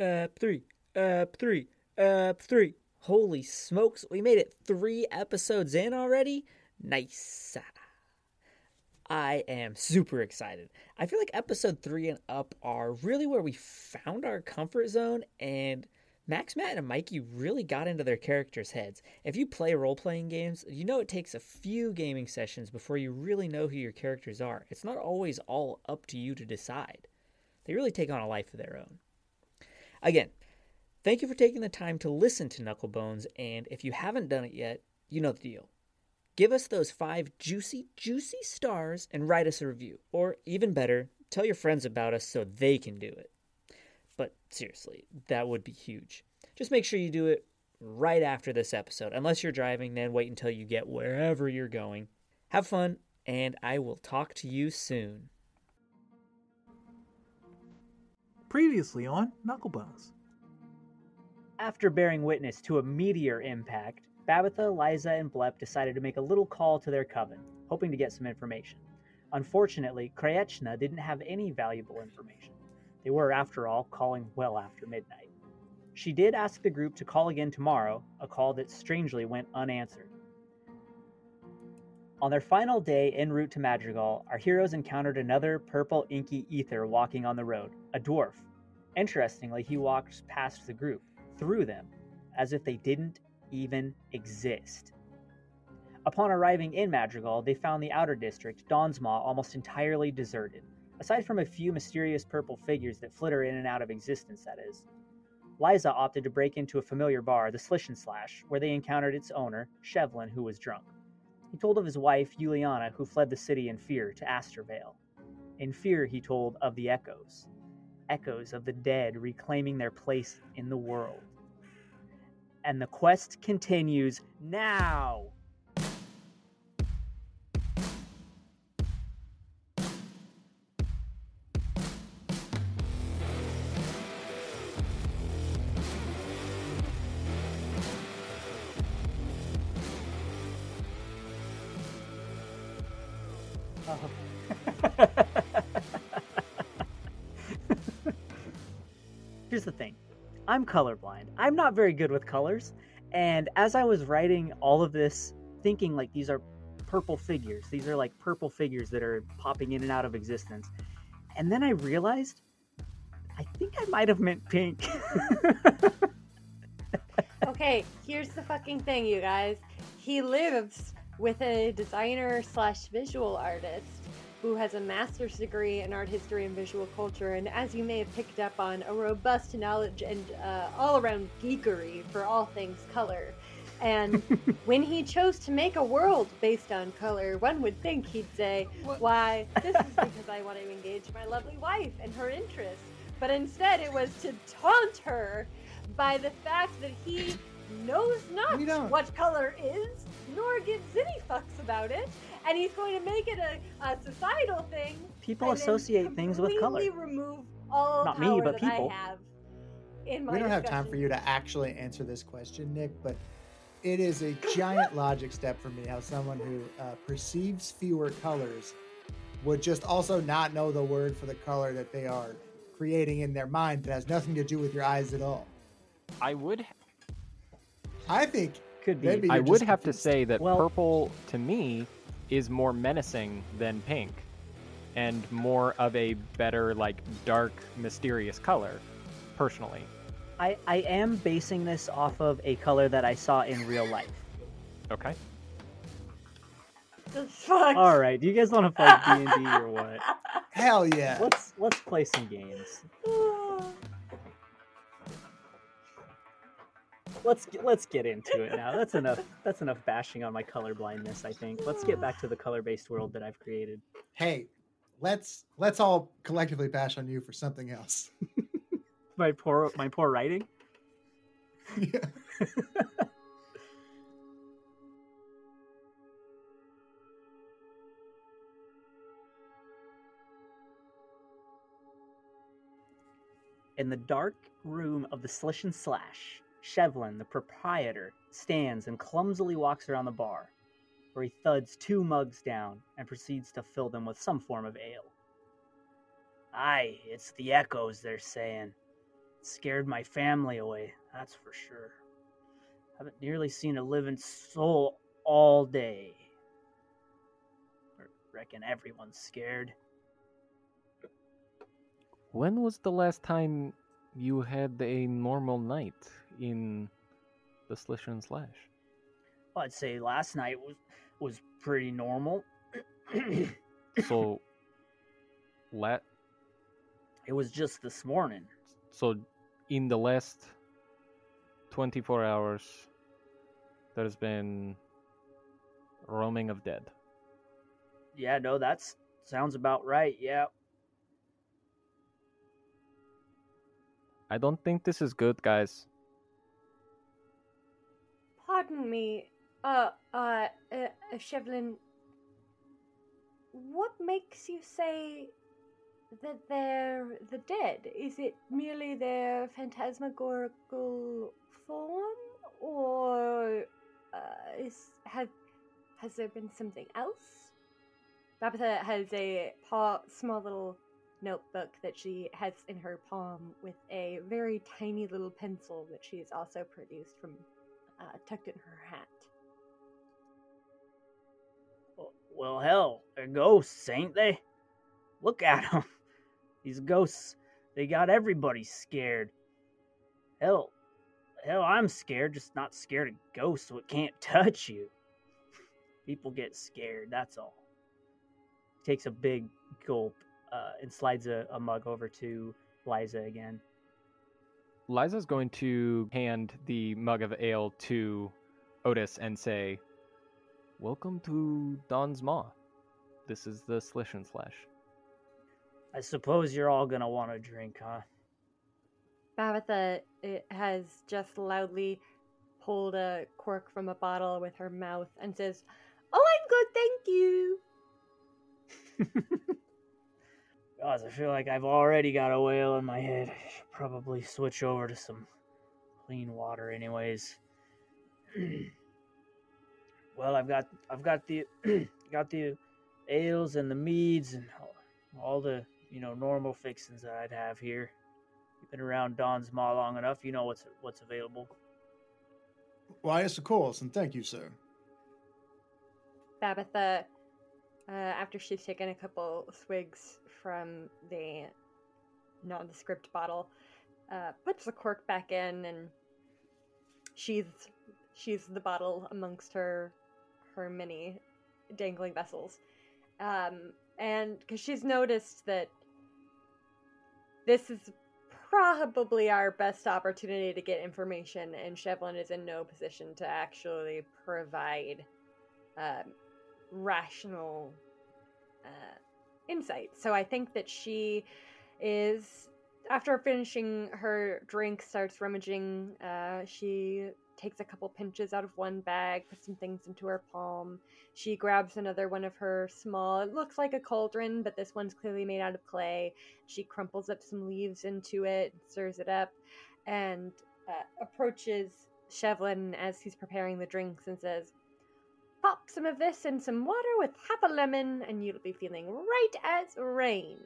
Up three, up three, up three. Holy smokes, we made it three episodes in already? Nice. I am super excited. I feel like episode three and up are really where we found our comfort zone, and Max, Matt, and Mikey really got into their characters' heads. If you play role playing games, you know it takes a few gaming sessions before you really know who your characters are. It's not always all up to you to decide, they really take on a life of their own. Again, thank you for taking the time to listen to Knucklebones, and if you haven't done it yet, you know the deal. Give us those five juicy, juicy stars and write us a review. Or even better, tell your friends about us so they can do it. But seriously, that would be huge. Just make sure you do it right after this episode. Unless you're driving, then wait until you get wherever you're going. Have fun, and I will talk to you soon. Previously on Knucklebones. After bearing witness to a meteor impact, Babitha, Liza, and Blep decided to make a little call to their coven, hoping to get some information. Unfortunately, Krayechna didn't have any valuable information. They were, after all, calling well after midnight. She did ask the group to call again tomorrow, a call that strangely went unanswered. On their final day en route to Madrigal, our heroes encountered another purple inky ether walking on the road, a dwarf. Interestingly, he walked past the group, through them, as if they didn't even exist. Upon arriving in Madrigal, they found the outer district, Dawnsmaw, almost entirely deserted, aside from a few mysterious purple figures that flitter in and out of existence, that is. Liza opted to break into a familiar bar, the Slish and Slash, where they encountered its owner, Shevlin, who was drunk. He told of his wife, Juliana, who fled the city in fear to Astervale. In fear, he told of the echoes echoes of the dead reclaiming their place in the world. And the quest continues now! Colorblind. I'm not very good with colors. And as I was writing all of this, thinking like these are purple figures, these are like purple figures that are popping in and out of existence. And then I realized I think I might have meant pink. okay, here's the fucking thing, you guys. He lives with a designer slash visual artist who has a master's degree in art history and visual culture, and as you may have picked up on, a robust knowledge and uh, all around geekery for all things color. And when he chose to make a world based on color, one would think he'd say, Why, this is because I want to engage my lovely wife and her interests. But instead, it was to taunt her by the fact that he knows not what color is, nor gives any fucks about it, and he's going to make it a, a societal thing. People associate things with color. remove all Not power me, but that people. I have in my We don't have time for you to actually answer this question, Nick, but it is a giant logic step for me how someone who uh, perceives fewer colors would just also not know the word for the color that they are creating in their mind that has nothing to do with your eyes at all. I would I think could maybe I would just have to say that Well- purple to me is more menacing than pink and more of a better like dark mysterious color personally. I, I am basing this off of a color that I saw in real life. Okay. The fuck? All right, do you guys want to play D and D or what? Hell yeah. Let's let's play some games. Let's get- let's get into it now. That's enough. That's enough bashing on my color blindness. I think. Let's get back to the color-based world that I've created. Hey, let's let's all collectively bash on you for something else. My poor my poor writing. Yeah. In the dark room of the Slish and Slash, Shevlin, the proprietor, stands and clumsily walks around the bar, where he thuds two mugs down and proceeds to fill them with some form of ale. Aye, it's the echoes, they're saying. It scared my family away, that's for sure. Haven't nearly seen a living soul all day. I reckon everyone's scared. When was the last time you had a normal night in the Slish and Slash? I'd say last night was was pretty normal. So, let it was just this morning. so in the last 24 hours, there's been roaming of dead. Yeah, no, that's sounds about right. Yeah. I don't think this is good, guys. Pardon me, uh, uh, uh, Shevlin. What makes you say that they're the dead? Is it merely their phantasmagorical form, or uh, is have has there been something else? Babitha has a small little notebook that she has in her palm with a very tiny little pencil that she has also produced from uh, tucked in her hat. Well, hell, they're ghosts, ain't they? Look at them. These ghosts, they got everybody scared. Hell, hell, I'm scared, just not scared of ghosts so it can't touch you. People get scared, that's all. Takes a big gulp uh, and slides a, a mug over to Liza again. Liza's going to hand the mug of ale to Otis and say, Welcome to Dawnsmaw. This is the Slish and Slash. I suppose you're all gonna want a drink, huh? Babitha has just loudly pulled a cork from a bottle with her mouth and says, "Oh, I'm good, thank you." Guys, I feel like I've already got a whale in my head. I should probably switch over to some clean water, anyways. well, I've got I've got the got the ales and the meads and all, all the you know normal fixings that I'd have here. You've been around Dawnsmaw long enough, you know what's what's available. Why, yes, of course, and thank you, sir. Babitha, uh, after she's taken a couple swigs from the nondescript bottle, uh, puts the cork back in and she's sheathes the bottle amongst her her many dangling vessels. Um, and because she's noticed that this is probably our best opportunity to get information, and Shevlin is in no position to actually provide um, rational uh, insight. So I think that she is, after finishing her drink, starts rummaging. Uh, she takes a couple pinches out of one bag, puts some things into her palm. She grabs another one of her small, it looks like a cauldron, but this one's clearly made out of clay. She crumples up some leaves into it, stirs it up, and uh, approaches Shevlin as he's preparing the drinks and says, Pop some of this in some water with half a lemon, and you'll be feeling right as rain.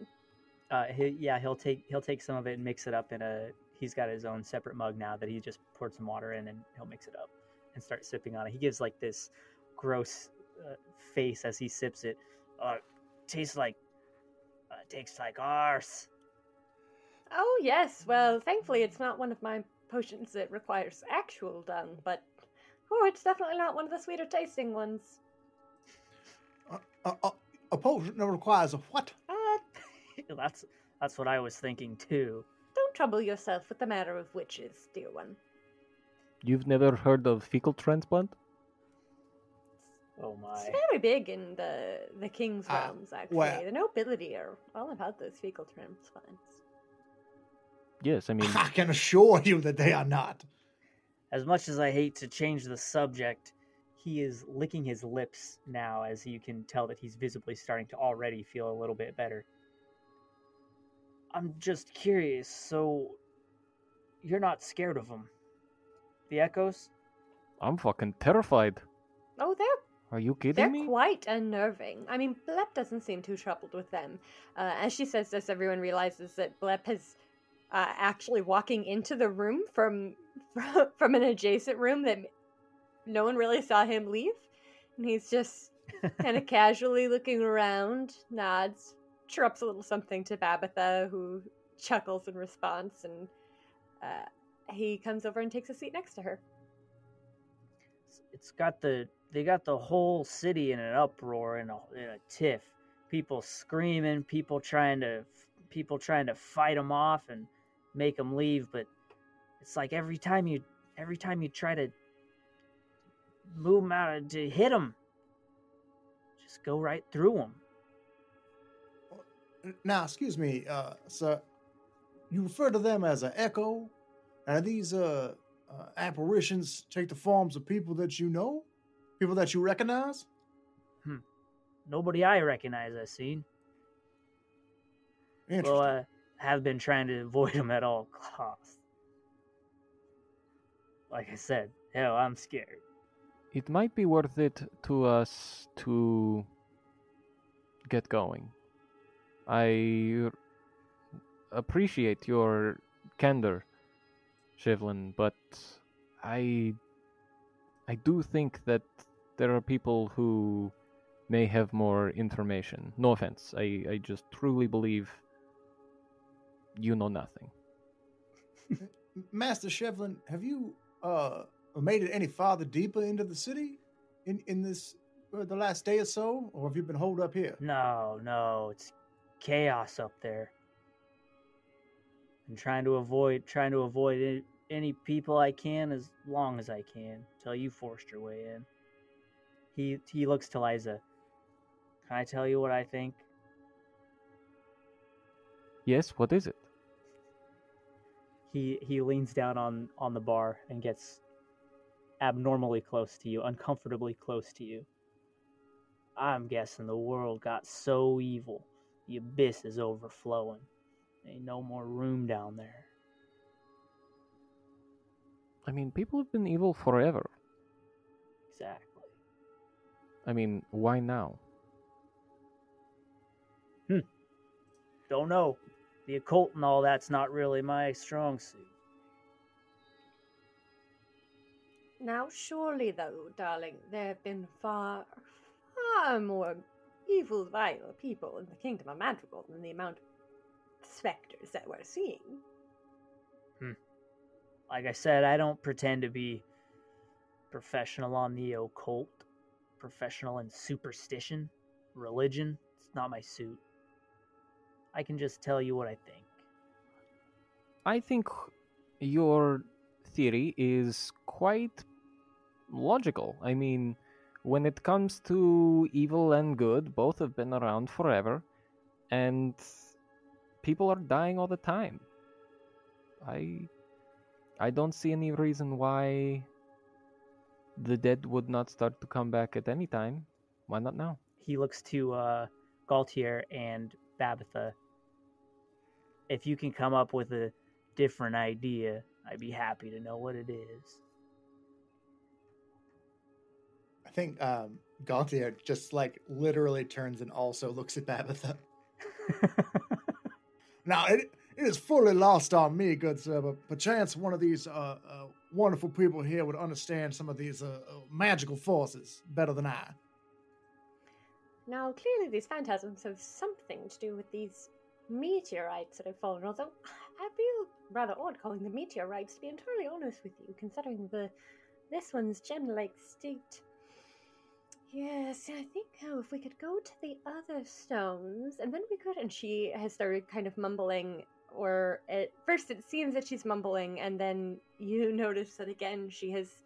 Uh, he, yeah, he'll take he'll take some of it and mix it up in a. He's got his own separate mug now that he just poured some water in, and he'll mix it up and start sipping on it. He gives like this gross uh, face as he sips it. Uh, tastes like uh, tastes like arse. Oh, yes, well, thankfully it's not one of my potions that requires actual dung, but oh, it's definitely not one of the sweeter tasting ones. A, a, a potion that requires a what? Uh, that's that's what I was thinking too. don't trouble yourself with the matter of witches, dear one. You've never heard of fecal transplant? Oh my! It's very big in the the king's Ah, realms, actually. well- The nobility are all about those fecal transplants. Yes, I mean, I can assure you that they are not. As much as I hate to change the subject, he is licking his lips now, as you can tell that he's visibly starting to already feel a little bit better. I'm just curious. So, you're not scared of them? The echoes? I'm fucking terrified. Oh, they're Are you kidding They're me? quite unnerving. I mean, Blep doesn't seem too troubled with them. Uh, as she says this, everyone realizes that Blep is uh, actually walking into the room from from an adjacent room that no one really saw him leave, and he's just kind of casually looking around, nods, chirps a little something to Babitha, who chuckles in response, and uh, he comes over and takes a seat next to her. It's got the they got the whole city in an uproar and a, in a tiff. People screaming, people trying to people trying to fight them off and make them leave, but it's like every time you every time you try to move them out to hit them, just go right through them. Now, excuse me, uh, sir. You refer to them as an echo? Are these uh, uh, apparitions take the forms of people that you know? People that you recognize? Hmm. Nobody I recognize I've seen. Interesting. Well, I have been trying to avoid them at all costs. Like I said, hell, I'm scared. It might be worth it to us to get going. I appreciate your candor, Shevlin, but I I do think that there are people who may have more information. No offense. I, I just truly believe you know nothing. Master Shevlin, have you uh made it any farther deeper into the city in in this uh, the last day or so, or have you been holed up here? No, no, it's chaos up there. I'm trying to avoid trying to avoid any, any people I can as long as I can till you forced your way in. He he looks to Liza. Can I tell you what I think? Yes, what is it? He he leans down on on the bar and gets abnormally close to you, uncomfortably close to you. I'm guessing the world got so evil, the abyss is overflowing. Ain't no more room down there. I mean, people have been evil forever. Exactly. I mean, why now? Hmm. Don't know. The occult and all that's not really my strong suit. Now, surely, though, darling, there have been far, far more evil, vile people in the kingdom of Madrigal than the amount of specters that we're seeing. Hmm. Like I said, I don't pretend to be professional on the occult, professional in superstition, religion. It's not my suit. I can just tell you what I think. I think your theory is quite logical. I mean, when it comes to evil and good, both have been around forever, and people are dying all the time. I I don't see any reason why the dead would not start to come back at any time. Why not now? He looks to uh, Gaultier and Babitha. If you can come up with a different idea, I'd be happy to know what it is. I think um Gaultier just like literally turns and also looks at Babitha. Now it it is fully lost on me, good sir, but perchance one of these uh, uh wonderful people here would understand some of these uh, uh, magical forces better than I. Now, clearly, these phantasms have something to do with these meteorites that have fallen, although I feel rather odd calling them meteorites, to be entirely honest with you, considering the this one's gem-like state. Yes, I think oh, if we could go to the other stones, and then we could. And she has started kind of mumbling, or at first it seems that she's mumbling, and then you notice that again she has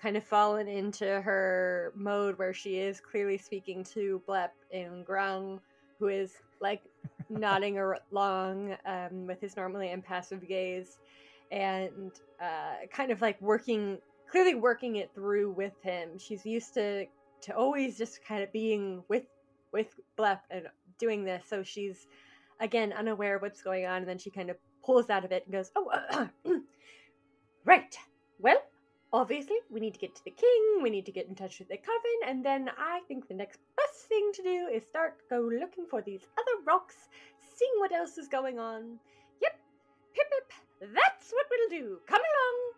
kind of fallen into her mode where she is clearly speaking to Blep in Grung, who is like nodding along um, with his normally impassive gaze, and uh, kind of like working, clearly working it through with him. She's used to to always just kind of being with with Blep and doing this, so she's again unaware of what's going on, and then she kind of pulls out of it and goes, "Oh, right. Well, obviously, we need to get to the king, we need to get in touch with the coven, and then I think the next best thing to do is start go looking for these other rocks, seeing what else is going on. Yep, pip pip. That's what we'll do. Come along.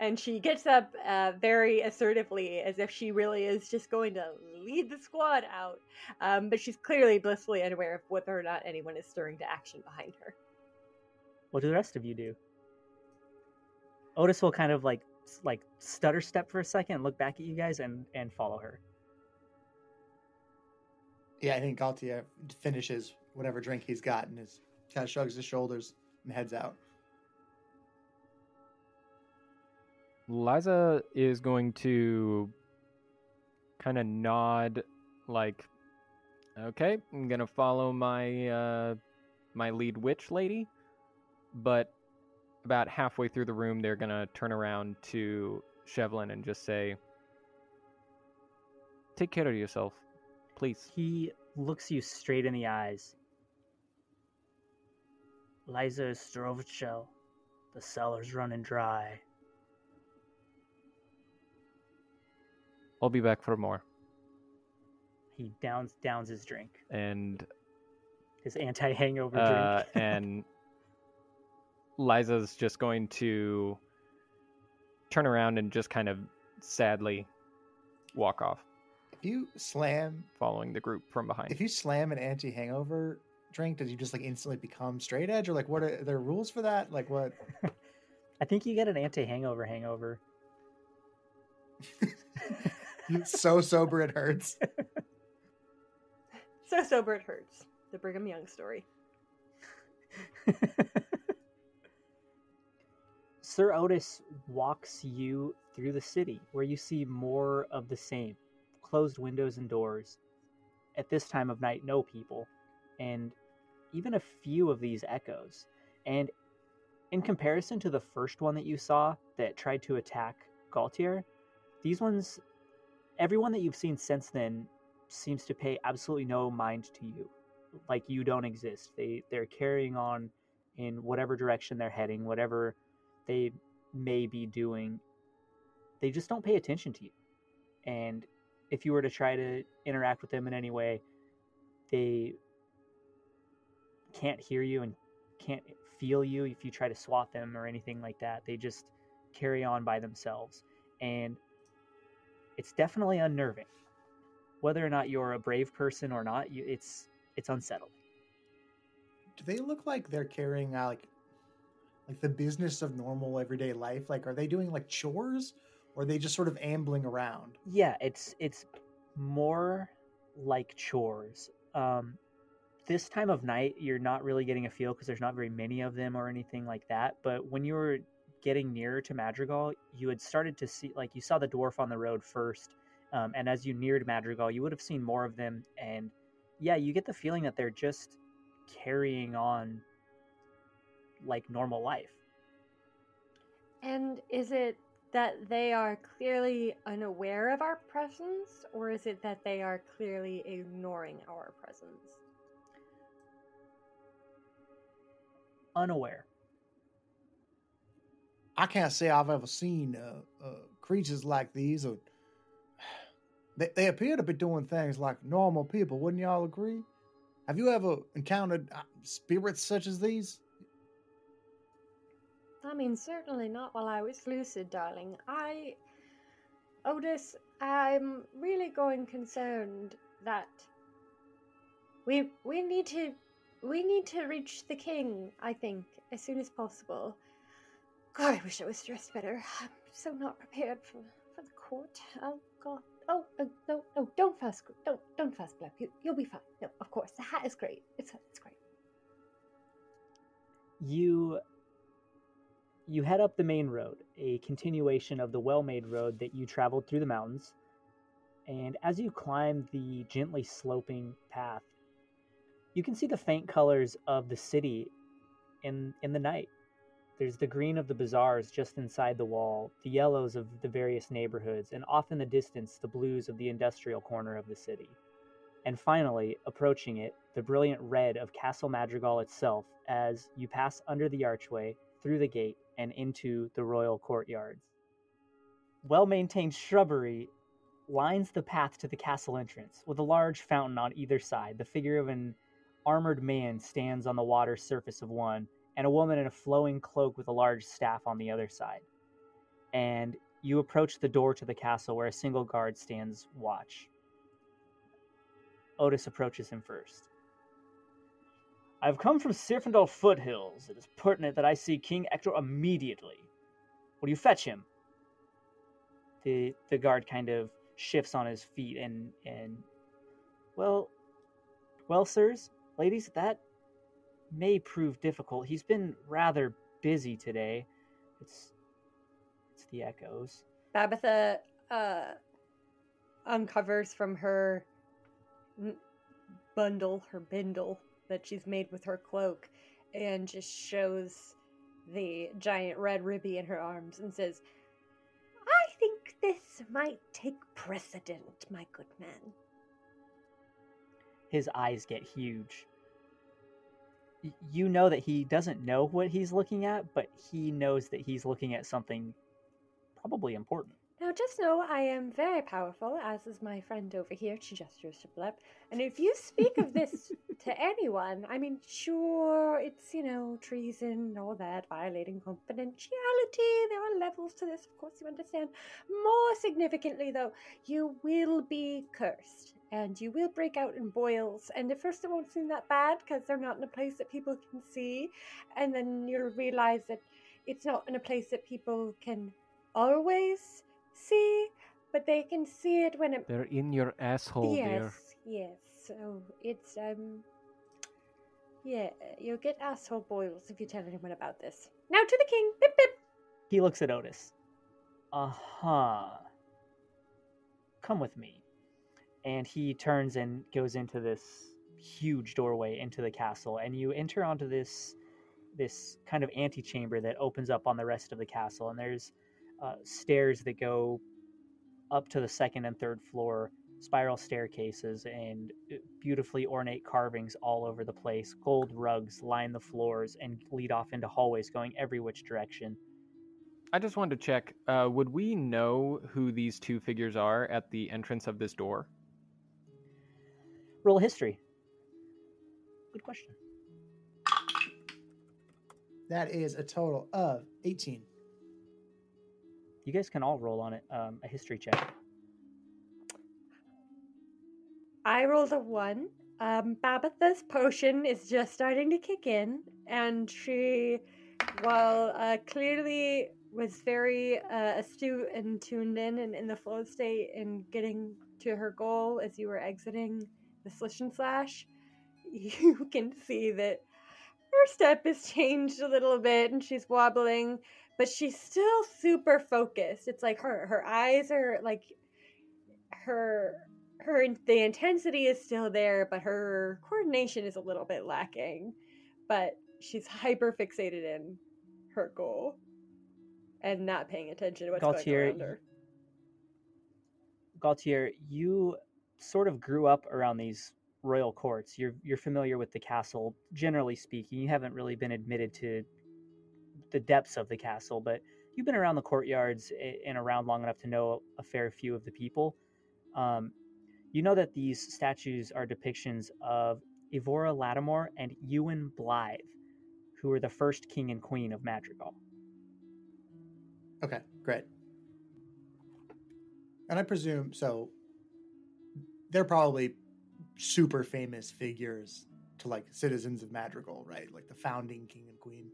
And she gets up uh, very assertively, as if she really is just going to lead the squad out. Um, but she's clearly blissfully unaware of whether or not anyone is stirring to action behind her. What do the rest of you do? Otis will kind of like like stutter step for a second, look back at you guys, and and follow her. Yeah, I think Gaultier finishes whatever drink he's got and is kind of shrugs his shoulders and heads out. Liza is going to kind of nod, like, okay, I'm gonna follow my uh, my lead witch lady. But about halfway through the room, they're gonna turn around to Shevlin and just say, "Take care of yourself, please." He looks you straight in the eyes. Liza Strovchel, the cellar's running dry. I'll be back for more. He downs downs his drink, And his anti-hangover uh, drink. and Liza's just going to turn around and just kind of sadly walk off, If you slam, following the group from behind. if you slam an anti-hangover drink, does you just like instantly become straight edge, or like what are, are there rules for that? Like what? I think you get an anti-hangover hangover. You're so sober it hurts. So sober it hurts. The Brigham Young story. Sir Otis walks you through the city where you see more of the same closed windows and doors. At this time of night, no people, and even a few of these echoes. And in comparison to the first one that you saw that tried to attack Gaultier, these ones, everyone that you've seen since then seems to pay absolutely no mind to you. Like you don't exist. They they're carrying on in whatever direction they're heading, whatever they may be doing, they just don't pay attention to you. And if you were to try to interact with them in any way, they can't hear you and can't feel you if you try to swat them or anything like that. They just carry on by themselves. And it's definitely unnerving. Whether or not you're a brave person or not, you, it's it's unsettling. Do they look like they're carrying out like like the business of normal everyday life? Like, are they doing like chores, or are they just sort of ambling around? Yeah, it's it's more like chores. Um, this time of night, you're not really getting a feel because there's not very many of them or anything like that. But when you were getting nearer to Madrigal, you had started to see like you saw the dwarf on the road first, um, and as you neared Madrigal, you would have seen more of them. And yeah, you get the feeling that they're just carrying on like normal life. And is it that they are clearly unaware of our presence, or is it that they are clearly ignoring our presence? Unaware. I can't say I've ever seen uh, uh, creatures like these. Or they, they appear to be doing things like normal people. Wouldn't y'all agree? Have you ever encountered uh, spirits such as these? I mean, certainly not while I was lucid, darling. I. Otis, I'm really going concerned that we we need to we need to reach the king, I think, as soon as possible. God, I wish I was dressed better. I'm so not prepared for, for the court. Oh God. Oh, oh no, no, don't fuss, don't, don't fuss, Blep. You, you'll be fine. No, of course, the hat is great. It's, it's great. you you head up the main road, a continuation of the well-made road that you traveled through the mountains. And as you climb the gently sloping path, you can see the faint colors of the city in in the night. There's the green of the bazaars just inside the wall, the yellows of the various neighborhoods, and off in the distance the blues of the industrial corner of the city. And finally, approaching it, the brilliant red of Castle Madrigal itself as you pass under the archway, through the gate, and into the royal courtyards. Well maintained shrubbery lines the path to the castle entrance, with a large fountain on either side. The figure of an armored man stands on the water surface of one, and a woman in a flowing cloak with a large staff on the other side. And you approach the door to the castle where a single guard stands watch. Otis approaches him first. I've come from Sirfendal foothills. It is pertinent that I see King Ector immediately. Will you fetch him? The the guard kind of shifts on his feet and and well well sirs, ladies, that may prove difficult. He's been rather busy today. It's it's the echoes. Babitha uh, uncovers from her bundle, her bindle that she's made with her cloak, and just shows the giant red ruby in her arms and says, I think this might take precedent, my good man. His eyes get huge. You know that he doesn't know what he's looking at, but he knows that he's looking at something probably important. Now, just know I am very powerful, as is my friend over here. She gestures to Blep. And if you speak of this to anyone, I mean, sure, it's, you know, treason and all that, violating confidentiality. There are levels to this, of course, you understand. More significantly, though, you will be cursed. And you will break out in boils. And at first, it won't seem that bad because they're not in a place that people can see. And then you'll realize that it's not in a place that people can always see, but they can see it when it. They're in your asshole, yes, dear. yes. So it's um. Yeah, you'll get asshole boils if you tell anyone about this. Now to the king. Bip bip. He looks at Otis. Uh huh. Come with me. And he turns and goes into this huge doorway into the castle, and you enter onto this this kind of antechamber that opens up on the rest of the castle, and there's uh, stairs that go up to the second and third floor, spiral staircases, and uh, beautifully ornate carvings all over the place. Gold rugs line the floors and lead off into hallways going every which direction. I just wanted to check. Uh, would we know who these two figures are at the entrance of this door? Roll history. Good question. That is a total of 18. You guys can all roll on it um, a history check. I rolled a one. Um, Babitha's potion is just starting to kick in, and she, while uh, clearly was very uh, astute and tuned in and in the flow state and getting to her goal as you were exiting the slish and slash, you can see that her step has changed a little bit and she's wobbling, but she's still super focused. It's like her her eyes are like her her the intensity is still there, but her coordination is a little bit lacking. But she's hyper fixated in her goal and not paying attention to what's Gaultier, going on around her. Gaultier, you sort of grew up around these royal courts. You're you're familiar with the castle, generally speaking. You haven't really been admitted to the depths of the castle, but you've been around the courtyards and around long enough to know a fair few of the people. Um, you know that these statues are depictions of Evora Lattimore and Ewan Blythe, who were the first king and queen of Madrigal. Okay, great. And I presume so. They're probably super famous figures to like citizens of Madrigal, right? Like the founding king and queen.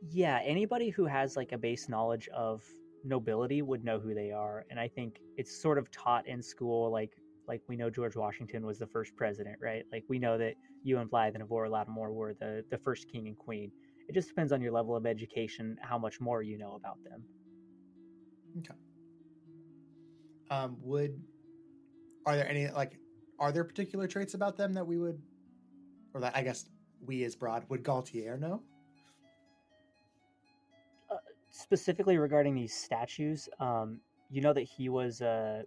Yeah, anybody who has like a base knowledge of nobility would know who they are, and I think it's sort of taught in school. Like, like we know George Washington was the first president, right? Like we know that Ewan Blythe and Evora Lattimore were the the first king and queen. It just depends on your level of education, how much more you know about them. Okay. Um, would are there any like are there particular traits about them that we would, or that I guess we as broad would Gaultier know? Specifically regarding these statues, um, you know that he was a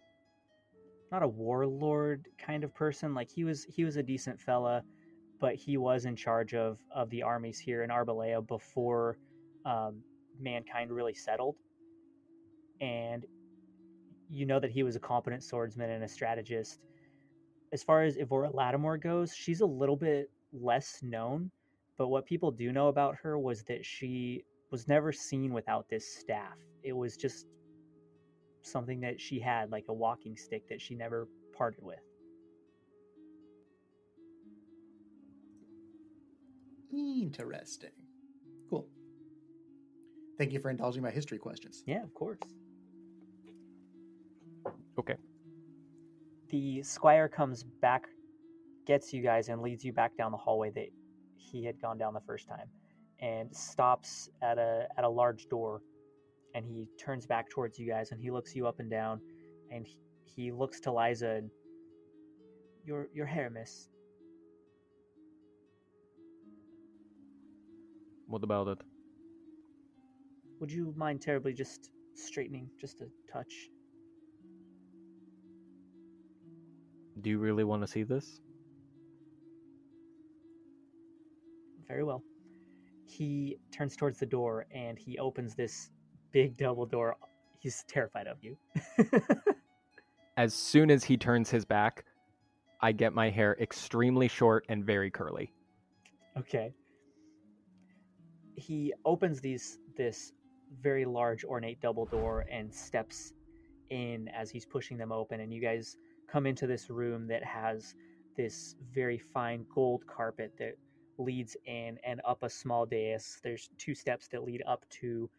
not a warlord kind of person. Like he was he was a decent fella, but he was in charge of of the armies here in Arbalea before um, mankind really settled. And you know that he was a competent swordsman and a strategist. As far as Evora Lattimore goes, she's a little bit less known, but what people do know about her was that she was never seen without this staff. It was just something that she had, like a walking stick that she never parted with. Interesting. Cool. Thank you for indulging my history questions. Yeah, of course. Okay. The squire comes back, gets you guys, and leads you back down the hallway that he had gone down the first time, and stops at a at a large door, and he turns back towards you guys, and he looks you up and down, and he, he looks to Liza. And, your your hair, miss. What about it? Would you mind terribly just straightening just a touch? Do you really want to see this? Very well. He turns towards the door and he opens this big double door. He's terrified of you. As soon as he turns his back, I get my hair extremely short and very curly. okay. He opens these this very large ornate double door and steps in as he's pushing them open and you guys come into this room that has this very fine gold carpet that leads in and up a small dais. There's two steps that lead up to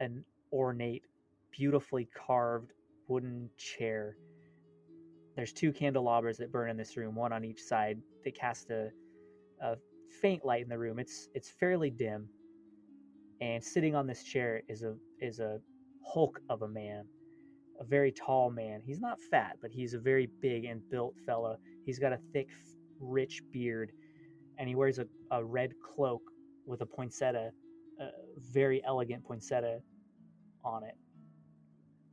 an ornate, beautifully carved wooden chair. There's two candelabras that burn in this room, one on each side. They cast a, a faint light in the room. It's it's fairly dim. And sitting on this chair is a is a hulk of a man, a very tall man. He's not fat, but he's a very big and built fella. He's got a thick, rich beard, and he wears a, a red cloak with a poinsettia, a very elegant poinsettia on it.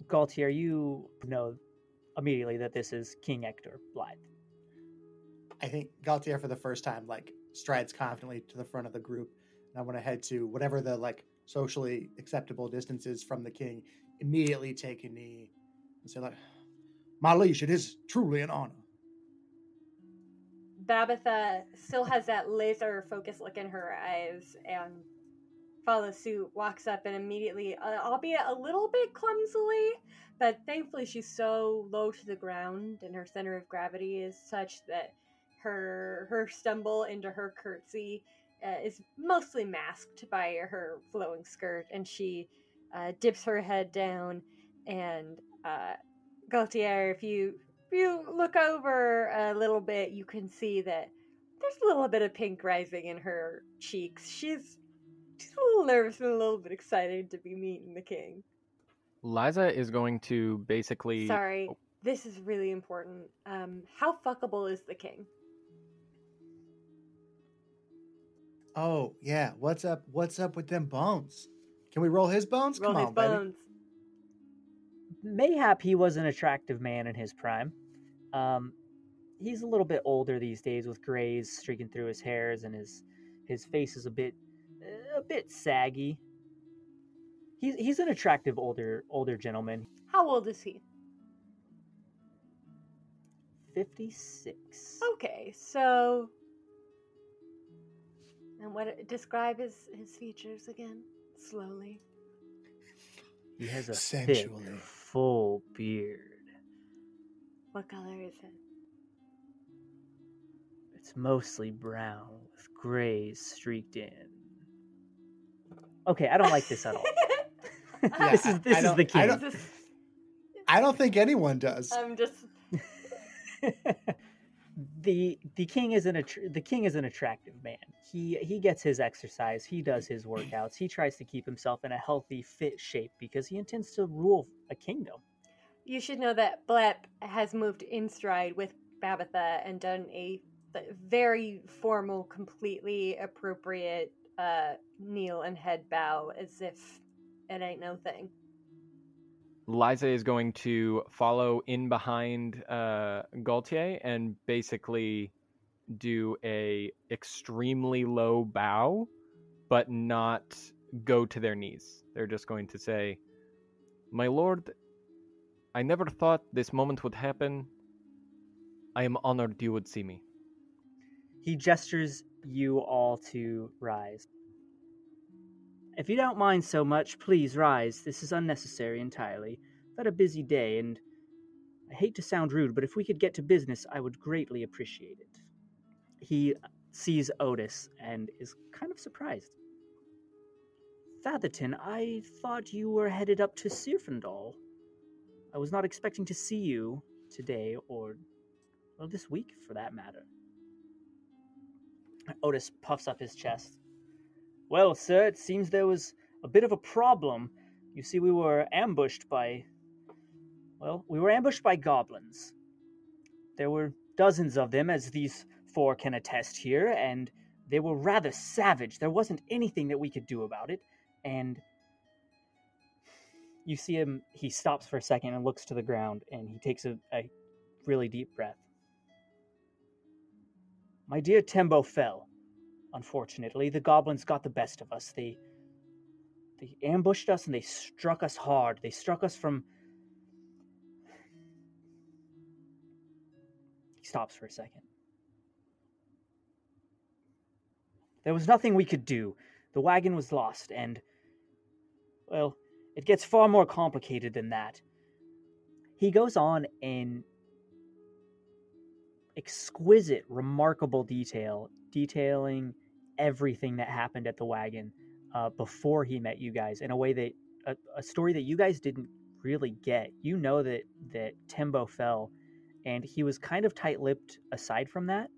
Gaultier, you know immediately that this is King Hector Blythe. I think Gaultier for the first time like strides confidently to the front of the group, and I want to head to whatever the like socially acceptable distance is from the king. Immediately take a knee and say like, "My liege, it is truly an honor." Babitha still has that laser focus look in her eyes and follows suit, walks up and immediately, uh, albeit a little bit clumsily, but thankfully she's so low to the ground and her center of gravity is such that her her stumble into her curtsy uh, is mostly masked by her flowing skirt, and she uh, dips her head down and uh, Gaultier, if you if you look over a little bit, you can see that there's a little bit of pink rising in her cheeks. She's she's a little nervous and a little bit excited to be meeting the king. Liza is going to basically. Sorry, this is really important. Um, how fuckable is the king? Oh yeah, what's up? What's up with them bones? Can we roll his bones? Roll Come his on, baby. Bones. Mayhap he was an attractive man in his prime. Um, he's a little bit older these days with grays streaking through his hairs and his his face is a bit a bit saggy. He's he's an attractive older older gentleman. How old is he? 56. Okay, so and what describe his his features again slowly. He has a Sensually. thick, full beard. What color is it? It's mostly brown with grays streaked in. Okay, I don't like this at all. Yeah, this is this I is don't- the I don't- I don't think anyone does. I'm just the the king is an the king is an attractive man. He he gets his exercise. He does his workouts. He tries to keep himself in a healthy, fit shape because he intends to rule a kingdom. You should know that Blep has moved in stride with Babitha and done a very formal, completely appropriate uh, kneel and head bow as if it ain't no thing. Liza is going to follow in behind uh, Gaultier and basically do a extremely low bow, but not go to their knees. They're just going to say, "My lord, I never thought this moment would happen. I am honored you would see me." He gestures you all to rise. If you don't mind so much, please rise. This is unnecessary entirely. I've had a busy day, and I hate to sound rude, but if we could get to business, I would greatly appreciate it. He sees Otis and is kind of surprised. Fatherton, I thought you were headed up to Sirfendal. I was not expecting to see you today, or well, this week for that matter. Otis puffs up his chest. Well, sir, it seems there was a bit of a problem. You see, we were ambushed by. Well, we were ambushed by goblins. There were dozens of them, as these four can attest here, and they were rather savage. There wasn't anything that we could do about it, and. You see him, he stops for a second and looks to the ground, and he takes a, a really deep breath. My dear Tembo fell. Unfortunately, the goblins got the best of us. They they ambushed us and they struck us hard. They struck us from He stops for a second. There was nothing we could do. The wagon was lost and well, it gets far more complicated than that. He goes on in exquisite, remarkable detail, detailing everything that happened at the wagon uh, before he met you guys in a way that a, a story that you guys didn't really get. You know that that Tembo fell, and he was kind of tight-lipped aside from that,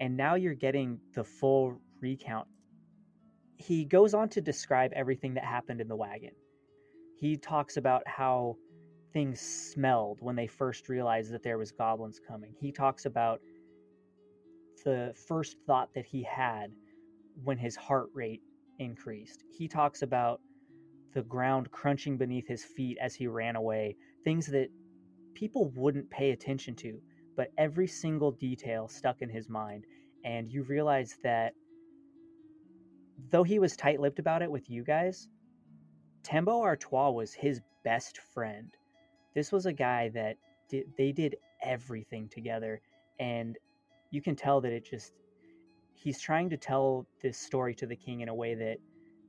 and now you're getting the full recount. He goes on to describe everything that happened in the wagon. He talks about how things smelled when they first realized that there was goblins coming. He talks about the first thought that he had when his heart rate increased. He talks about the ground crunching beneath his feet as he ran away, things that people wouldn't pay attention to, but every single detail stuck in his mind. And you realize that though he was tight lipped about it with you guys, Tembo Artois was his best friend. This was a guy that did, they did everything together, and you can tell that it just he's trying to tell this story to the king in a way that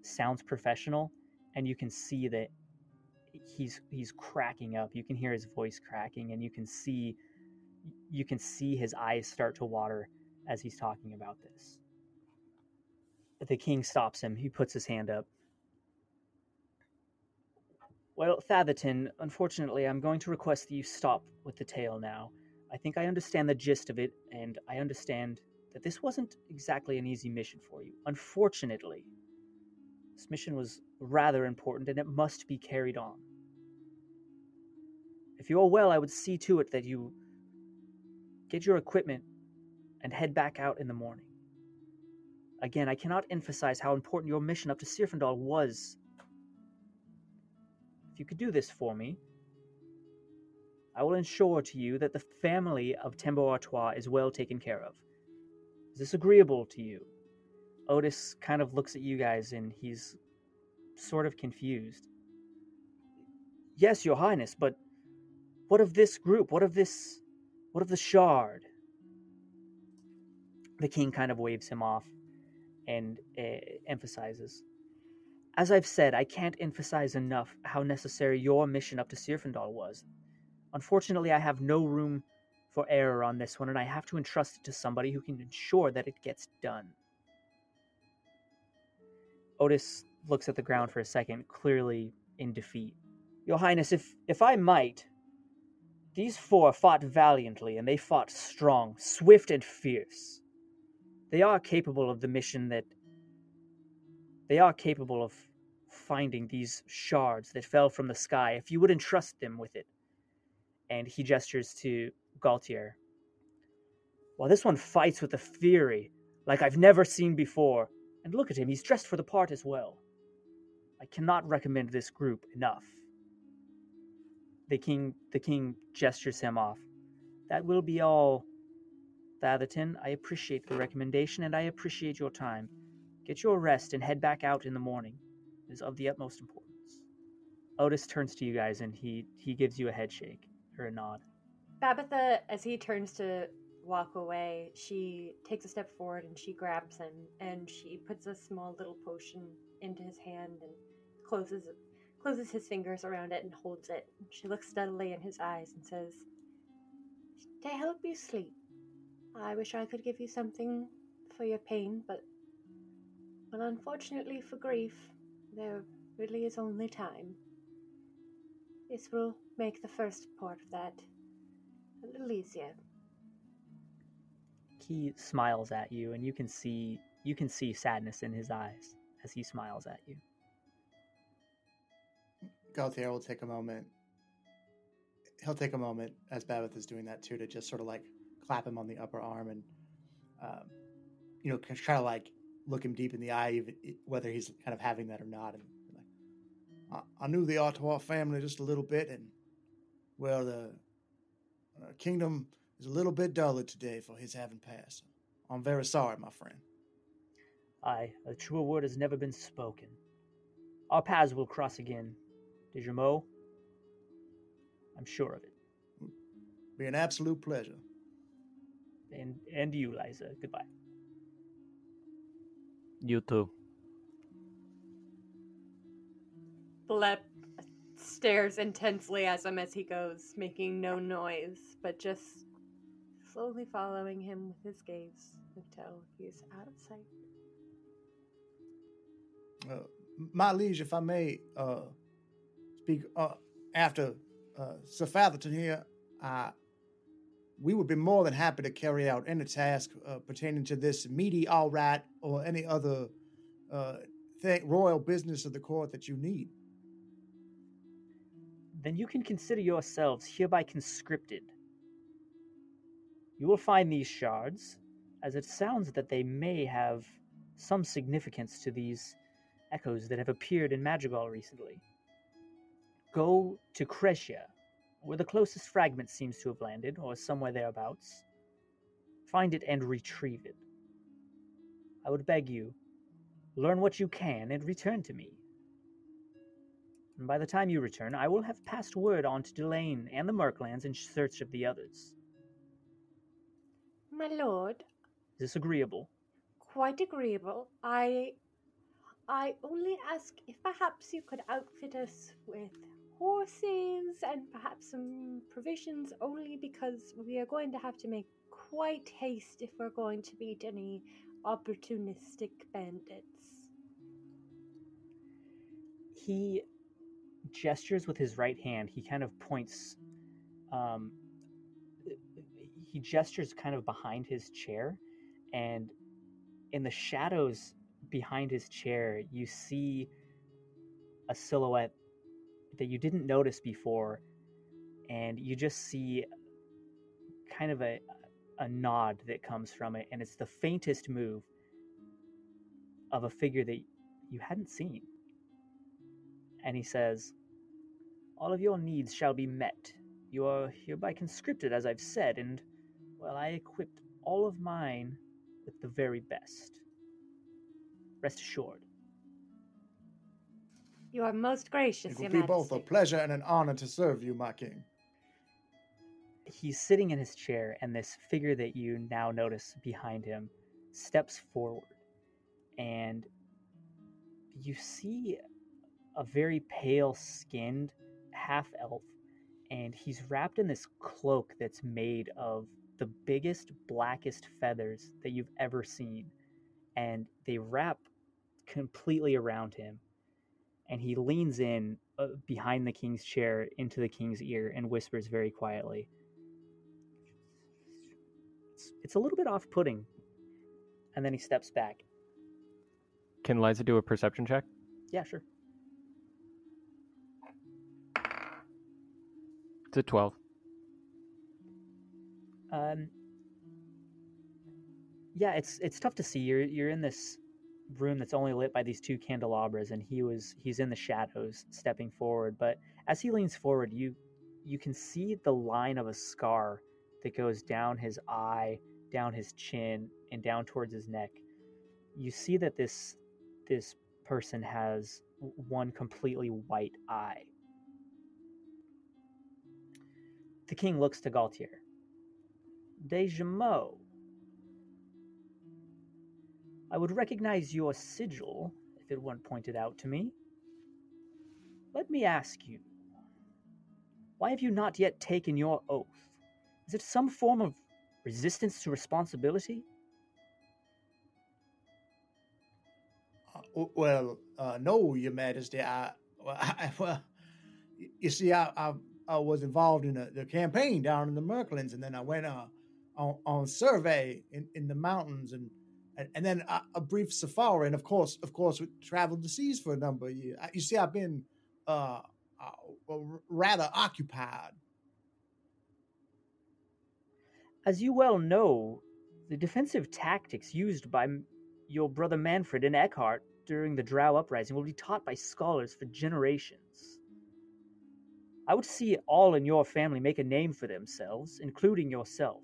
sounds professional, and you can see that he's he's cracking up. You can hear his voice cracking, and you can see you can see his eyes start to water as he's talking about this. But the king stops him. He puts his hand up. Well, Thatherton, unfortunately, I'm going to request that you stop with the tale now. I think I understand the gist of it, and I understand that this wasn't exactly an easy mission for you. Unfortunately, this mission was rather important, and it must be carried on. If you are well, I would see to it that you get your equipment and head back out in the morning. Again, I cannot emphasize how important your mission up to Sirfendal was if you could do this for me, I will ensure to you that the family of Tembo Artois is well taken care of. Is this agreeable to you? Otis kind of looks at you guys and he's sort of confused. Yes, Your Highness, but what of this group? What of this. What of the shard? The king kind of waves him off and uh, emphasizes. As I've said, I can't emphasize enough how necessary your mission up to Sirfendal was. Unfortunately, I have no room for error on this one, and I have to entrust it to somebody who can ensure that it gets done. Otis looks at the ground for a second, clearly in defeat. Your Highness, if, if I might, these four fought valiantly, and they fought strong, swift, and fierce. They are capable of the mission that. They are capable of finding these shards that fell from the sky if you would entrust them with it. And he gestures to Gaultier. Well, this one fights with a fury like I've never seen before. And look at him, he's dressed for the part as well. I cannot recommend this group enough. The king the king gestures him off. That will be all, Thatherton. I appreciate the recommendation and I appreciate your time. Get your rest and head back out in the morning is of the utmost importance. Otis turns to you guys and he he gives you a head or a nod. Babatha, as he turns to walk away, she takes a step forward and she grabs him and she puts a small little potion into his hand and closes closes his fingers around it and holds it. She looks steadily in his eyes and says, "To help you sleep, I wish I could give you something for your pain, but well, unfortunately for grief, there really is only time. This will make the first part of that a little easier." He smiles at you, and you can see you can see sadness in his eyes as he smiles at you. Gaultier will take a moment. He'll take a moment as Babbitt is doing that too to just sort of like clap him on the upper arm and, um, you know, try to like look him deep in the eye, whether he's kind of having that or not. And like, I, I knew the Ottawa family just a little bit, and well, the uh, kingdom is a little bit duller today for his having passed. I'm very sorry, my friend. Aye, a truer word has never been spoken. Our paths will cross again. De Germeaux? I'm sure of it. Be an absolute pleasure. And and you, Liza. Goodbye. You too. Blep stares intensely at him as he goes, making no noise, but just slowly following him with his gaze until he is out of sight. Uh, my liege, if I may uh, speak uh, after uh, Sir Fatherton here, we would be more than happy to carry out any task uh, pertaining to this meteorite or any other uh, royal business of the court that you need. Then you can consider yourselves hereby conscripted. You will find these shards, as it sounds that they may have some significance to these echoes that have appeared in Madrigal recently. Go to Cretia, where the closest fragment seems to have landed, or somewhere thereabouts. Find it and retrieve it. I would beg you, learn what you can and return to me. And by the time you return, I will have passed word on to Delane and the Merklands in search of the others. My lord, Is this agreeable? quite agreeable. I I only ask if perhaps you could outfit us with horses and perhaps some provisions only because we are going to have to make quite haste if we're going to beat any opportunistic bandits. he gestures with his right hand. He kind of points. Um, he gestures kind of behind his chair, and in the shadows behind his chair, you see a silhouette that you didn't notice before, and you just see kind of a a nod that comes from it, and it's the faintest move of a figure that you hadn't seen and he says, All of your needs shall be met. You are hereby conscripted, as I've said, and, well, I equipped all of mine with the very best. Rest assured. You are most gracious, It will Your be both a Majesty. pleasure and an honor to serve you, my king. He's sitting in his chair, and this figure that you now notice behind him steps forward, and you see a very pale skinned half elf, and he's wrapped in this cloak that's made of the biggest, blackest feathers that you've ever seen. And they wrap completely around him. And he leans in uh, behind the king's chair into the king's ear and whispers very quietly. It's, it's a little bit off putting. And then he steps back. Can Liza do a perception check? Yeah, sure. It's a 12. Um, yeah, it's it's tough to see. You're you're in this room that's only lit by these two candelabras, and he was he's in the shadows, stepping forward. But as he leans forward, you you can see the line of a scar that goes down his eye, down his chin, and down towards his neck. You see that this this person has one completely white eye. The king looks to Gaultier. Dejamo. I would recognize your sigil if it weren't pointed out to me. Let me ask you, why have you not yet taken your oath? Is it some form of resistance to responsibility? Uh, well, uh, no, Your Majesty. I, I, well you see, I, I, I was involved in the, the campaign down in the Merklands, and then I went uh, on, on survey in, in the mountains, and and, and then a, a brief safari, and of course, of course, we traveled the seas for a number of years. You see, I've been uh, uh rather occupied. As you well know, the defensive tactics used by your brother Manfred and Eckhart during the Drow uprising will be taught by scholars for generations. I would see all in your family make a name for themselves, including yourself.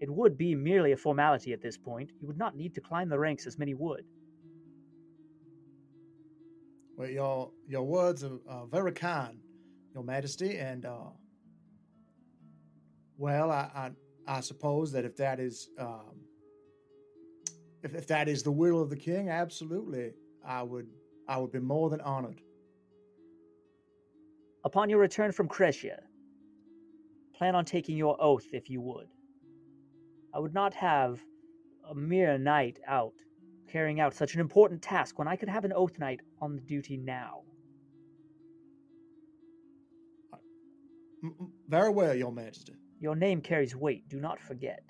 It would be merely a formality at this point. You would not need to climb the ranks as many would. Well, your your words are, are very kind, Your Majesty, and uh, well, I, I I suppose that if that is um, if if that is the will of the king, absolutely, I would I would be more than honored. Upon your return from Cretia, plan on taking your oath if you would. I would not have a mere knight out carrying out such an important task when I could have an oath knight on the duty now. Very well, Your Majesty. Your name carries weight, do not forget.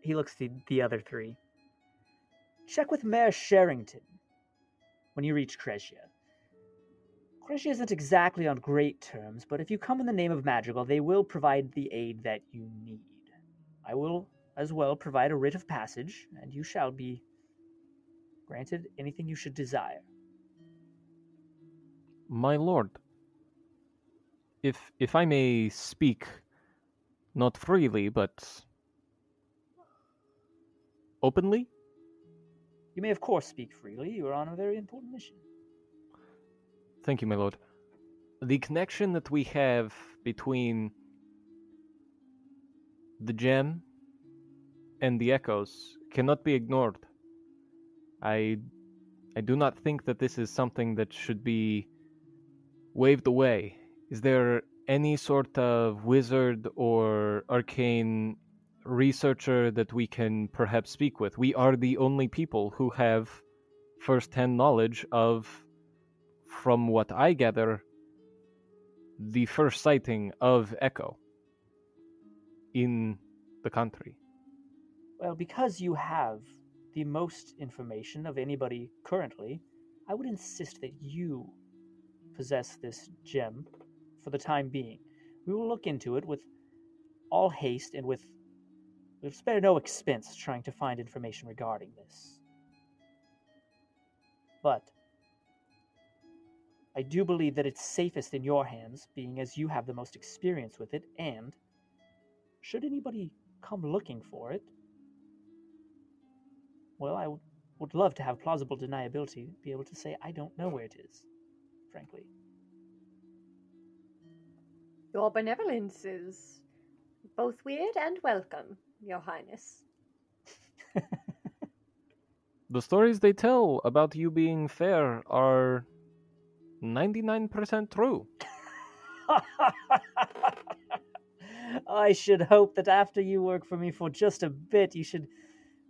He looks to the other three. Check with Mayor Sherrington when you reach Cretia. Cretia isn't exactly on great terms, but if you come in the name of Madrigal, they will provide the aid that you need. I will as well provide a writ of passage, and you shall be granted anything you should desire. My lord, if if I may speak, not freely but openly, You may, of course, speak freely. You are on a very important mission. Thank you, my lord. The connection that we have between the gem and the echoes cannot be ignored. I I do not think that this is something that should be waved away. Is there any sort of wizard or arcane researcher that we can perhaps speak with? We are the only people who have first-hand knowledge of, from what I gather, the first sighting of Echo in the country. Well, because you have the most information of anybody currently, I would insist that you possess this gem for the time being. We will look into it with all haste and with we'll spare no expense trying to find information regarding this. But I do believe that it's safest in your hands, being as you have the most experience with it, and should anybody come looking for it, well, I w- would love to have plausible deniability, be able to say, I don't know where it is, frankly. Your benevolence is both weird and welcome, Your Highness. The stories they tell about you being fair are 99% true. I should hope that after you work for me for just a bit, you should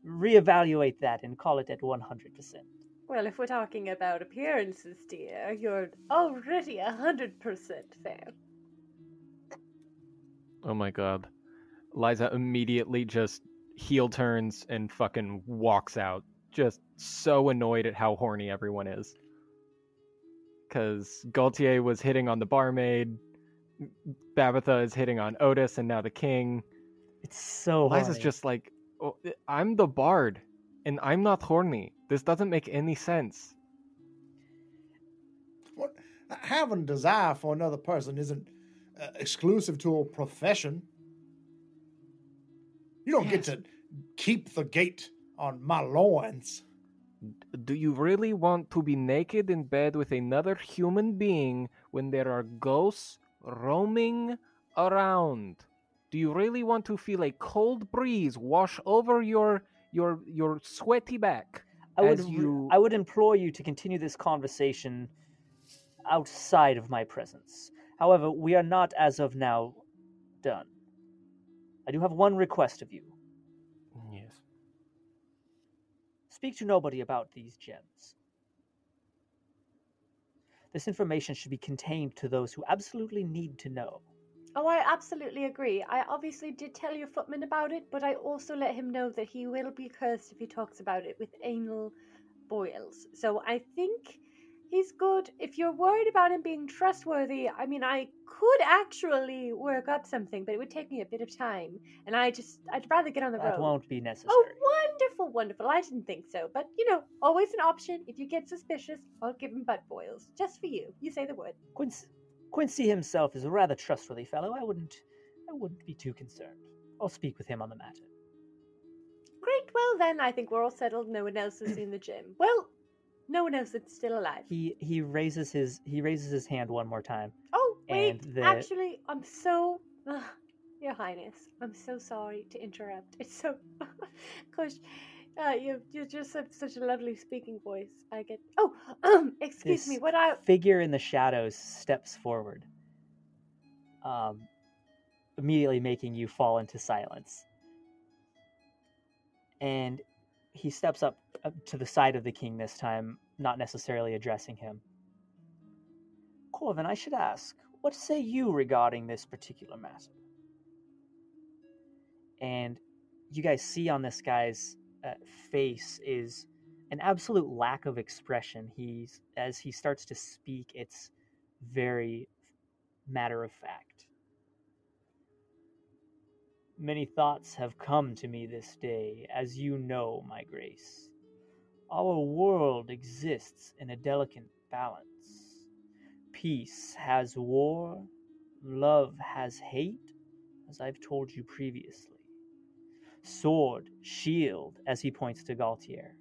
reevaluate that and call it at 100%. Well, if we're talking about appearances, dear, you're already a hundred percent fair. Oh my god. Liza immediately just heel turns and fucking walks out. Just so annoyed at how horny everyone is. Because Gaultier was hitting on the barmaid, Babatha is hitting on Otis, and now the king. It's so Liza's horny. just like, "Oh, I'm the bard, and I'm not horny. This doesn't make any sense. What having desire for another person isn't uh, exclusive to a profession. You don't get to keep the gate on my loins. Do you really want to be naked in bed with another human being when there are ghosts roaming around? Do you really want to feel a cold breeze wash over your your your sweaty back? I would, you- I would implore you to continue this conversation outside of my presence. However, we are not, as of now, done. I do have one request of you. Speak to nobody about these gems. This information should be contained to those who absolutely need to know. Oh, I absolutely agree. I obviously did tell your footman about it, but I also let him know that he will be cursed if he talks about it with anal boils. So I think he's good. If you're worried about him being trustworthy, I mean, I could actually work up something, but it would take me a bit of time. And I just, I'd rather get on the That road. won't be oh, necessary. Oh, wonderful, wonderful. I didn't think so. But, you know, always an option. If you get suspicious, I'll give him butt boils. Just for you. You say the word. Quincy, Quincy himself is a rather trustworthy fellow. I wouldn't, I wouldn't be too concerned. I'll speak with him on the matter. Great. Well, then, I think we're all settled. No one else is in the gym. Well, no one else is still alive. He he raises his he raises his hand one more time. Oh, wait. the- Actually, I'm so. Ugh, Your Highness, I'm so sorry to interrupt. It's so. Gosh. Uh, you you just have such a lovely speaking voice. I get. Oh, um, excuse me. What I figure in the shadows steps forward, um, immediately making you fall into silence. And he steps up to the side of the king this time, not necessarily addressing him. Corvin, I should ask, what say you regarding this particular matter? And you guys see on this guy's uh, face is an absolute lack of expression. He's as he starts to speak, it's very matter of fact. Many thoughts have come to me this day, as you know, my grace. Our world exists in a delicate balance. Peace has war, love has hate, as I've told you previously. Sword, shield, as he points to Gaultier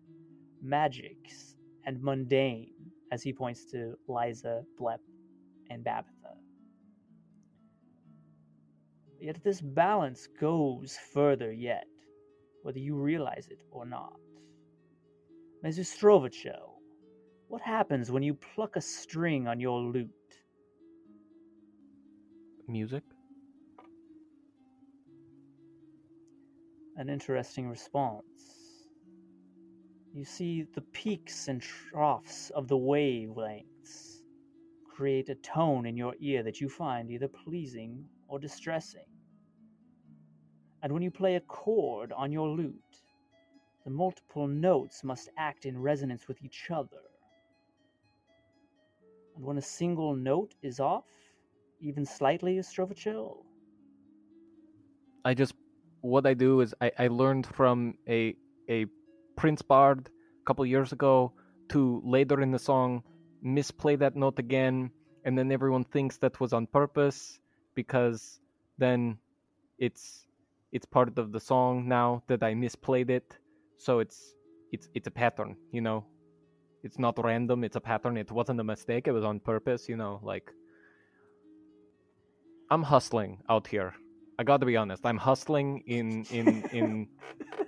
magics and mundane, as he points to Liza, Blep, and Babatha. Yet this balance goes further yet, whether you realize it or not. Mezustrovicho, what happens when you pluck a string on your lute? Music. An interesting response. You see, the peaks and troughs of the wavelengths create a tone in your ear that you find either pleasing or distressing. And when you play a chord on your lute, the multiple notes must act in resonance with each other. And when a single note is off, even slightly, Strovichil, I just what I do is I, I learned from a a Prince Bard a couple years ago to later in the song misplay that note again and then everyone thinks that was on purpose because then it's it's part of the song now that I misplayed it so it's it's it's a pattern you know it's not random it's a pattern it wasn't a mistake it was on purpose you know like I'm hustling out here I got to be honest. I'm hustling in in in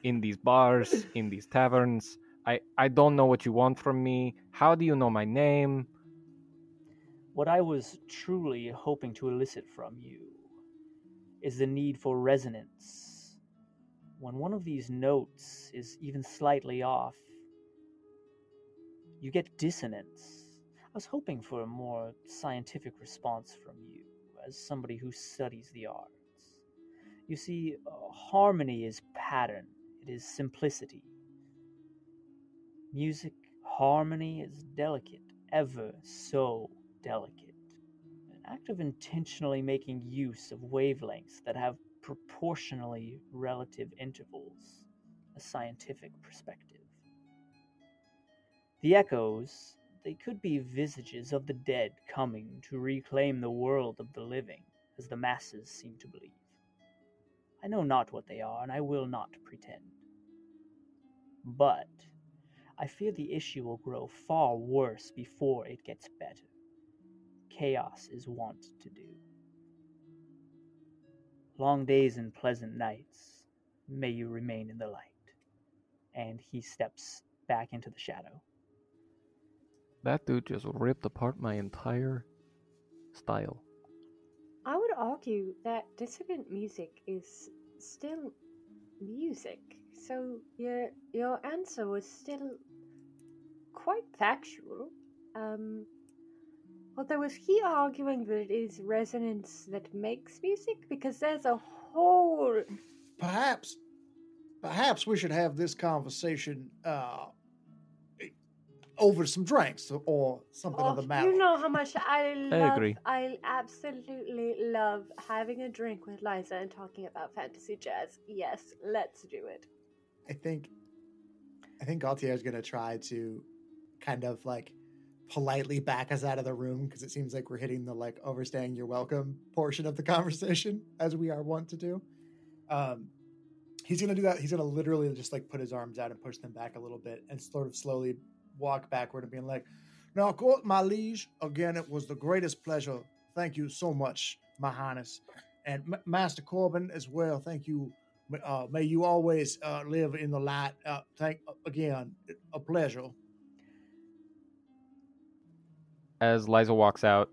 in these bars, in these taverns. I I don't know what you want from me. How do you know my name? What I was truly hoping to elicit from you is the need for resonance. When one of these notes is even slightly off, you get dissonance. I was hoping for a more scientific response from you as somebody who studies the arts. You see, uh, harmony is pattern, it is simplicity. Music, harmony is delicate, ever so delicate. An act of intentionally making use of wavelengths that have proportionally relative intervals, a scientific perspective. The echoes, they could be visages of the dead coming to reclaim the world of the living, as the masses seem to believe. I know not what they are, and I will not pretend. But I fear the issue will grow far worse before it gets better. Chaos is wont to do. Long days and pleasant nights. May you remain in the light. And he steps back into the shadow. That dude just ripped apart my entire style. I would argue that dissonant music is still music. So your your answer was still quite factual. Um, although was he arguing that it is resonance that makes music? Because there's a whole Perhaps, perhaps we should have this conversation uh, over some drinks or something Oh, of the matter. you know how much I love. agree. I absolutely love having a drink with Liza and talking about fantasy jazz. Yes, let's do it. I think, I think Gaultier is going to try to kind of like politely back us out of the room because it seems like we're hitting the like overstaying your welcome portion of the conversation as we are wont to do. Um, he's to do that. He's to literally just like put his arms out and push them back a little bit and sort of slowly walk backward and being like, Now, court, my liege, again, it was the greatest pleasure. Thank you so much, my highness. And M- Master Corvin as well. Thank you. Uh, may you always uh, live in the light. Uh, thank again, a pleasure. As Liza walks out,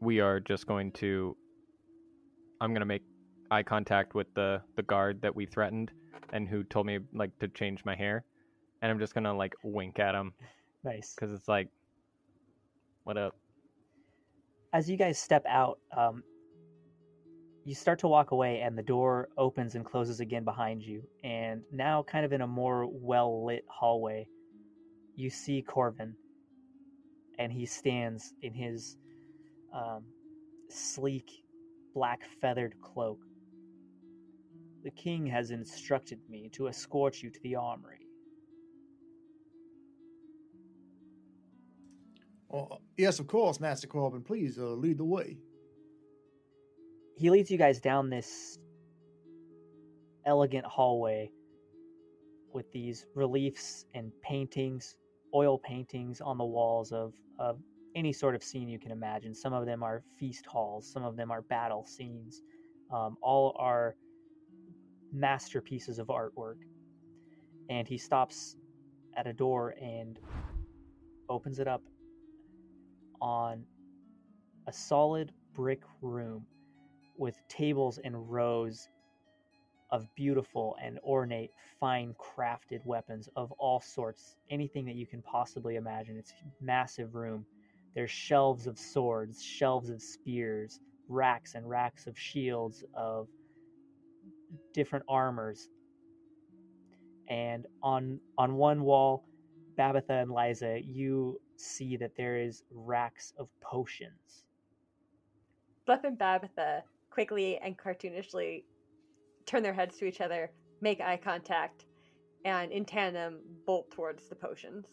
we are just going to. I'm gonna make eye contact with the the guard that we threatened and who told me like to change my hair, and I'm just gonna like wink at him Nice. because it's like, what up? As you guys step out, um, you start to walk away, and the door opens and closes again behind you. And now, kind of in a more well lit hallway, you see Corvin, and he stands in his um, sleek black feathered cloak. The king has instructed me to escort you to the armory. Oh, yes, of course, Master Corvin. Please uh, lead the way. he leads you guys down this elegant hallway with these reliefs and paintings, oil paintings on the walls of, of any sort of scene you can imagine. Some of them are feast halls, some of them are battle scenes. Um, all are masterpieces of artwork. And he stops at a door and opens it up on a solid brick room with tables and rows of beautiful and ornate, fine crafted weapons of all sorts, anything that you can possibly imagine. It's a massive room. There's shelves of swords, shelves of spears, racks and racks of shields, of different armors. And on on one wall, Babatha and Liza, you see that there is racks of potions. Blep and Babatha quickly and cartoonishly turn their heads to each other, make eye contact, and in tandem bolt towards the potions.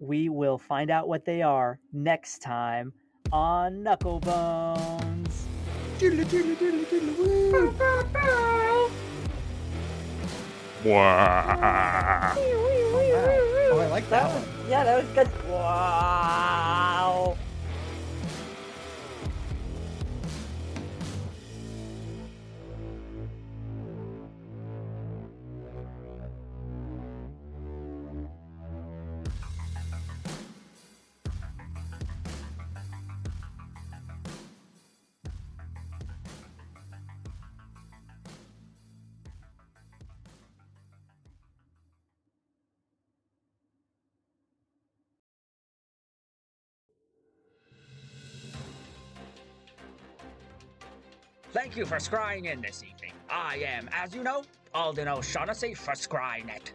We will find out what they are next time on Knucklebones. Doodly, doodly, doodly, doodly, woo. Oh, I like that, That one. yeah, that was good. Wow. You for scrying in this evening. I am, as you know, Alden O'Shaughnessy for Scrynet.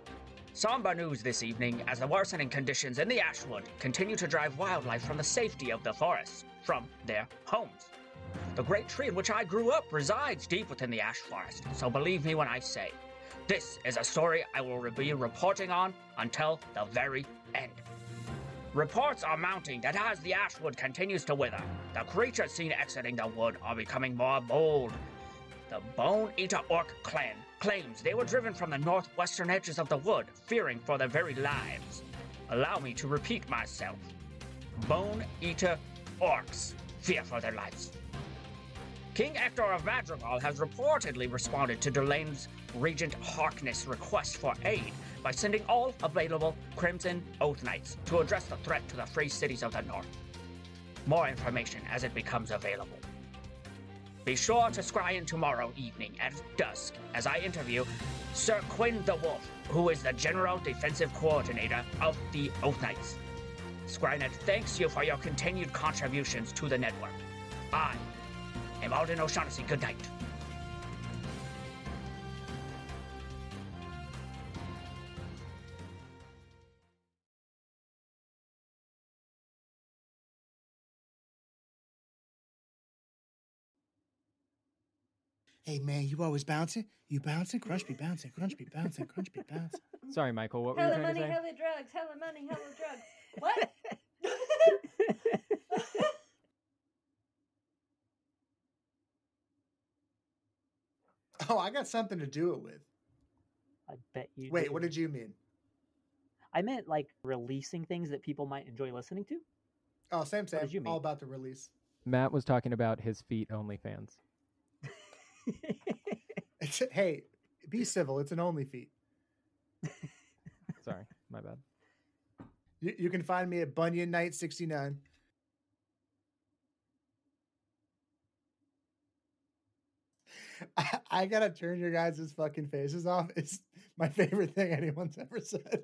Somber news this evening as the worsening conditions in the Ashwood continue to drive wildlife from the safety of the forest, from their homes. The great tree in which I grew up resides deep within the ash forest, so believe me when I say, this is a story I will be reporting on until the very end. Reports are mounting that as the ashwood continues to wither, the creatures seen exiting the wood are becoming more bold. The Bone Eater Orc clan claims they were driven from the northwestern edges of the wood, fearing for their very lives. Allow me to repeat myself. Bone Eater Orcs fear for their lives. King Ector of Madrigal has reportedly responded to Delane's Regent Harkness' request for aid by sending all available Crimson Oath Knights to address the threat to the free cities of the North. More information as it becomes available. Be sure to scry in tomorrow evening at dusk as I interview Sir Quinn the Wolf, who is the General Defensive Coordinator of the Oath Knights. Scrynet thanks you for your continued contributions to the network. I am Alden O'Shaughnessy. Good night. Hey man, you always bouncing? You bouncing? Crunch be bouncing, crunch be bouncing, crunch be bouncing. Sorry, Michael. What were you Hella trying money, to say? hella drugs, hella money, hella drugs. What? Oh, I got something to do it with. I bet you. Wait, do. what did you mean? I meant like releasing things that people might enjoy listening to. Oh, same, same. did you All about the release. Matt was talking about his feet OnlyFans. Hey, be civil. It's an only feat. Sorry, my bad. You, you can find me at Bunyan Knight 69. I, I gotta turn your guys' fucking faces off. It's my favorite thing anyone's ever said.